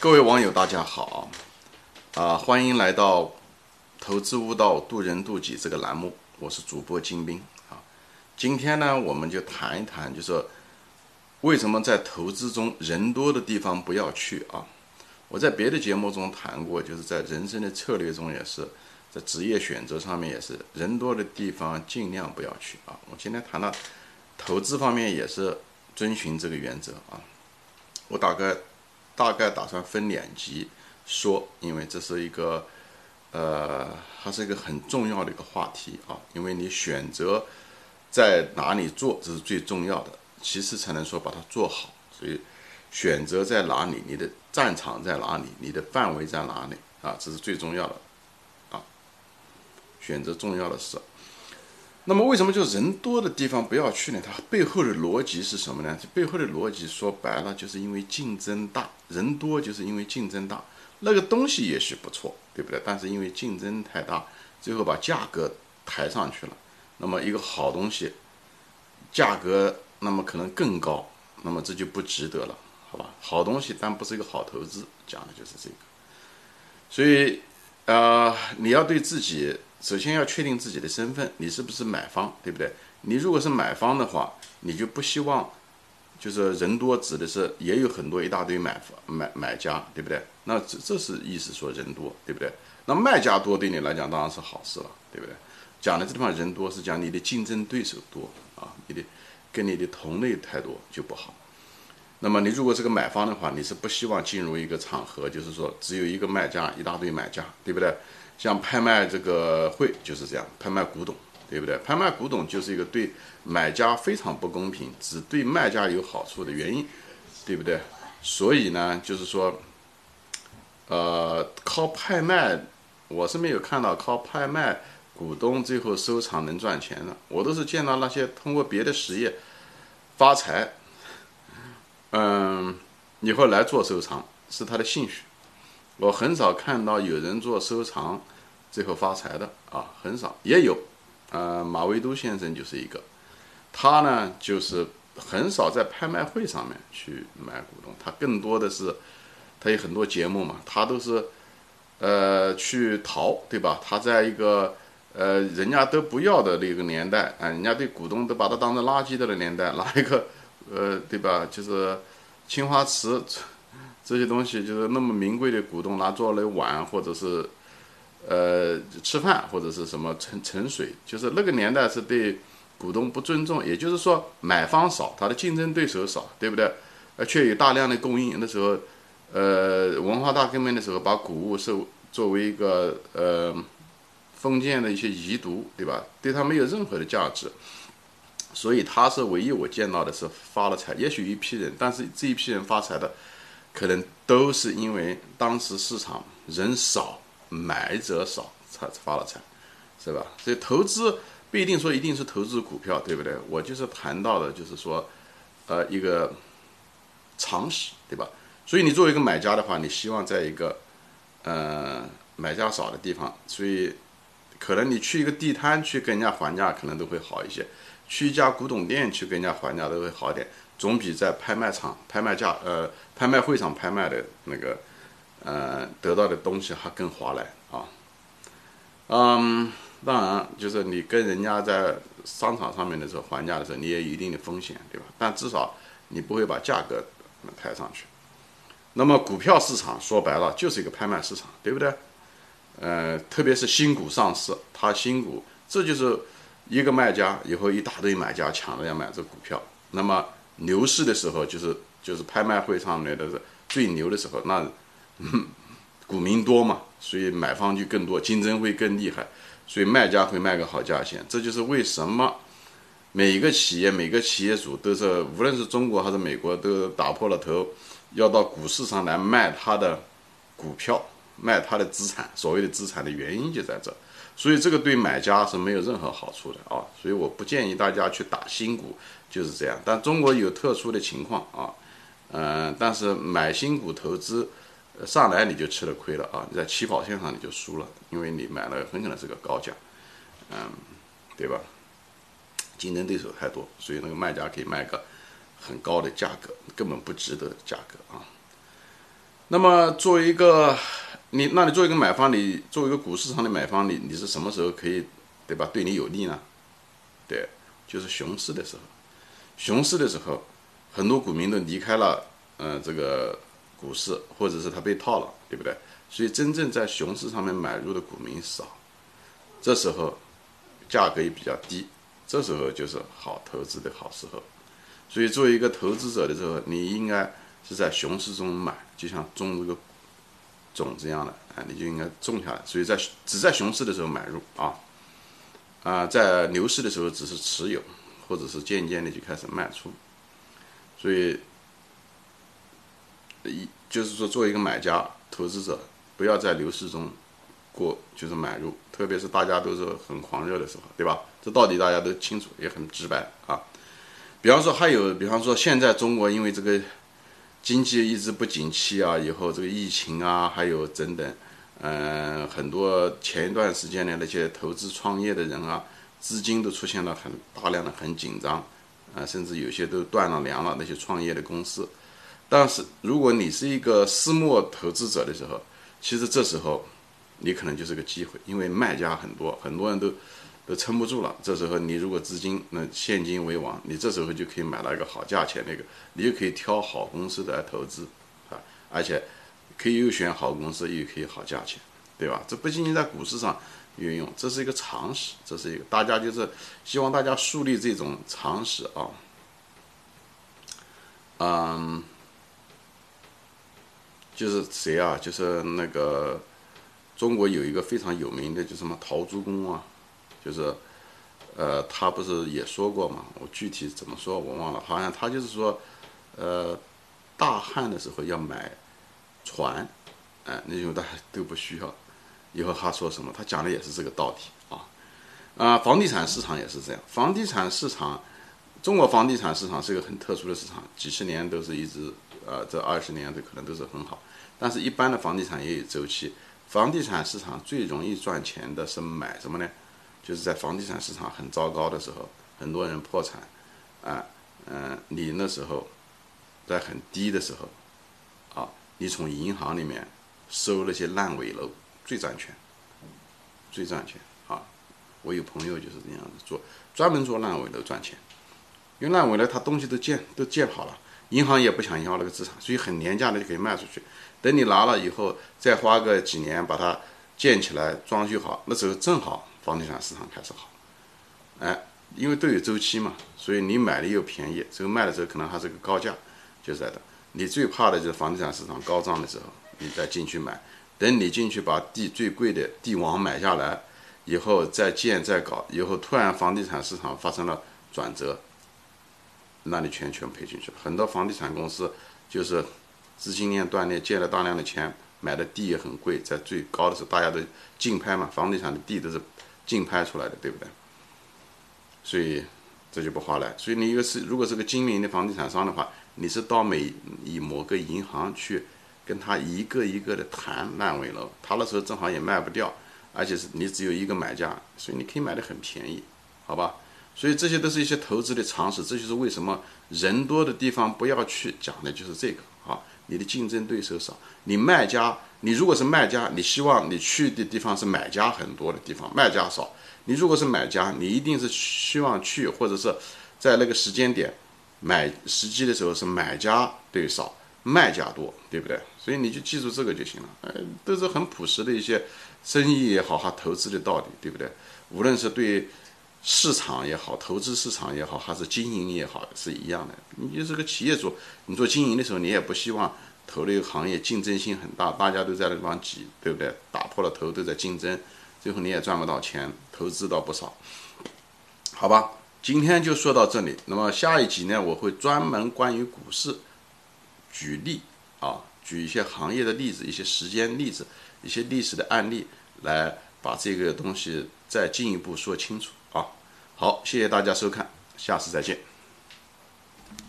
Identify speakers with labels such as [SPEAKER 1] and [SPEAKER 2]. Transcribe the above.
[SPEAKER 1] 各位网友，大家好，啊，欢迎来到《投资悟道，渡人渡己》这个栏目，我是主播金兵啊。今天呢，我们就谈一谈，就是为什么在投资中人多的地方不要去啊。我在别的节目中谈过，就是在人生的策略中也是，在职业选择上面也是，人多的地方尽量不要去啊。我今天谈到投资方面也是遵循这个原则啊。我大概。大概打算分两集说，因为这是一个，呃，它是一个很重要的一个话题啊。因为你选择在哪里做，这是最重要的，其次才能说把它做好。所以选择在哪里，你的战场在哪里，你的范围在哪里啊，这是最重要的啊。选择重要的事。那么为什么就人多的地方不要去呢？它背后的逻辑是什么呢？这背后的逻辑说白了，就是因为竞争大，人多就是因为竞争大。那个东西也许不错，对不对？但是因为竞争太大，最后把价格抬上去了。那么一个好东西，价格那么可能更高，那么这就不值得了，好吧？好东西但不是一个好投资，讲的就是这个。所以，呃，你要对自己。首先要确定自己的身份，你是不是买方，对不对？你如果是买方的话，你就不希望，就是人多指的是也有很多一大堆买买买家，对不对？那这这是意思说人多，对不对？那卖家多对你来讲当然是好事了，对不对？讲的这地方人多是讲你的竞争对手多啊，你的跟你的同类太多就不好。那么你如果是个买方的话，你是不希望进入一个场合，就是说只有一个卖家一大堆买家，对不对？像拍卖这个会就是这样，拍卖古董，对不对？拍卖古董就是一个对买家非常不公平，只对卖家有好处的原因，对不对？所以呢，就是说，呃，靠拍卖，我是没有看到靠拍卖股东最后收藏能赚钱的，我都是见到那些通过别的实业发财，嗯，以后来做收藏是他的兴趣。我很少看到有人做收藏，最后发财的啊，很少，也有，呃，马未都先生就是一个，他呢就是很少在拍卖会上面去买股东，他更多的是，他有很多节目嘛，他都是，呃，去淘，对吧？他在一个呃人家都不要的那个年代，啊，人家对股东都把他当成垃圾的那年代，拿一个，呃，对吧？就是青花瓷。这些东西就是那么名贵的古董拿做来玩，或者是，呃，吃饭或者是什么盛盛水，就是那个年代是对股东不尊重，也就是说买方少，他的竞争对手少，对不对？而却有大量的供应。那时候，呃，文化大革命的时候，把古物是作为一个呃封建的一些遗毒，对吧？对他没有任何的价值，所以他是唯一我见到的是发了财。也许一批人，但是这一批人发财的。可能都是因为当时市场人少，买者少才发了财，是吧？所以投资不一定说一定是投资股票，对不对？我就是谈到的，就是说，呃，一个常识，对吧？所以你作为一个买家的话，你希望在一个呃买家少的地方，所以可能你去一个地摊去跟人家还价，可能都会好一些；去一家古董店去跟人家还价都会好点。总比在拍卖场、拍卖价、呃拍卖会上拍卖的那个，呃得到的东西还更划来啊。嗯，当然，就是你跟人家在商场上面的时候还价的时候，你也有一定的风险，对吧？但至少你不会把价格抬上去。那么股票市场说白了就是一个拍卖市场，对不对？呃，特别是新股上市，它新股这就是一个卖家以后一大堆买家抢着要买这股票，那么。牛市的时候，就是就是拍卖会上面的最牛的时候，那股民多嘛，所以买方就更多，竞争会更厉害，所以卖家会卖个好价钱。这就是为什么每个企业、每个企业主都是，无论是中国还是美国，都打破了头要到股市上来卖他的股票、卖他的资产。所谓的资产的原因就在这，所以这个对买家是没有任何好处的啊。所以我不建议大家去打新股。就是这样，但中国有特殊的情况啊，嗯，但是买新股投资上来你就吃了亏了啊，你在起跑线上你就输了，因为你买了很可能是个高价，嗯，对吧？竞争对手太多，所以那个卖家可以卖个很高的价格，根本不值得价格啊。那么作为一个你，那你作为一个买方，你作为一个股市上的买方，你你是什么时候可以，对吧？对你有利呢？对，就是熊市的时候。熊市的时候，很多股民都离开了，嗯，这个股市，或者是他被套了，对不对？所以真正在熊市上面买入的股民少，这时候价格也比较低，这时候就是好投资的好时候。所以作为一个投资者的时候，你应该是在熊市中买，就像中这个种子一样的，啊，你就应该种下来。所以在只在熊市的时候买入啊，啊，在牛市的时候只是持有。或者是渐渐的就开始卖出，所以一就是说，作为一个买家、投资者，不要在牛市中过就是买入，特别是大家都是很狂热的时候，对吧？这道理大家都清楚，也很直白啊。比方说，还有，比方说，现在中国因为这个经济一直不景气啊，以后这个疫情啊，还有等等，嗯，很多前一段时间的那些投资创业的人啊。资金都出现了很大量的很紧张，啊，甚至有些都断了粮了。那些创业的公司，但是如果你是一个私募投资者的时候，其实这时候你可能就是个机会，因为卖家很多，很多人都都撑不住了。这时候你如果资金那现金为王，你这时候就可以买到一个好价钱，那个你就可以挑好公司来投资，啊，而且可以又选好公司，又可以好价钱，对吧？这不仅仅在股市上。运用，这是一个常识，这是一个大家就是希望大家树立这种常识啊。嗯，就是谁啊？就是那个中国有一个非常有名的，就什么陶朱公啊，就是呃，他不是也说过嘛？我具体怎么说我忘了，好像他就是说，呃，大旱的时候要买船，哎，那种大家都不需要。以后他说什么？他讲的也是这个道理啊，啊，房地产市场也是这样。房地产市场，中国房地产市场是一个很特殊的市场，几十年都是一直，呃，这二十年都可能都是很好。但是，一般的房地产也有周期。房地产市场最容易赚钱的是买什么呢？就是在房地产市场很糟糕的时候，很多人破产，啊，嗯，你那时候在很低的时候，啊，你从银行里面收那些烂尾楼。最赚钱，最赚钱啊！我有朋友就是这样子做，专门做烂尾楼赚钱。因为烂尾楼他东西都建都建好了，银行也不想要那个资产，所以很廉价的就可以卖出去。等你拿了以后，再花个几年把它建起来、装修好，那时候正好房地产市场开始好。哎，因为都有周期嘛，所以你买的又便宜，这个卖的时候可能还是个高价，就在的。你最怕的就是房地产市场高涨的时候，你再进去买。等你进去把地最贵的地王买下来以后，再建再搞，以后突然房地产市场发生了转折，那你全全赔进去了。很多房地产公司就是资金链断裂，借了大量的钱，买的地也很贵，在最高的时候大家都竞拍嘛，房地产的地都是竞拍出来的，对不对？所以这就不划来。所以你一个是如果是个精明的房地产商的话，你是到每以某个银行去。跟他一个一个的谈烂尾楼，他那时候正好也卖不掉，而且是你只有一个买家，所以你可以买的很便宜，好吧？所以这些都是一些投资的常识，这就是为什么人多的地方不要去，讲的就是这个啊。你的竞争对手少，你卖家，你如果是卖家，你希望你去的地方是买家很多的地方，卖家少。你如果是买家，你一定是希望去，或者是在那个时间点买时机的时候是买家对少。卖家多，对不对？所以你就记住这个就行了。哎，都是很朴实的一些生意也好，还投资的道理，对不对？无论是对市场也好，投资市场也好，还是经营也好，是一样的。你就是个企业主，你做经营的时候，你也不希望投的一个行业竞争性很大，大家都在那地方挤，对不对？打破了头都在竞争，最后你也赚不到钱，投资到不少。好吧，今天就说到这里。那么下一集呢，我会专门关于股市。举例啊，举一些行业的例子，一些时间例子，一些历史的案例，来把这个东西再进一步说清楚啊。好，谢谢大家收看，下次再见。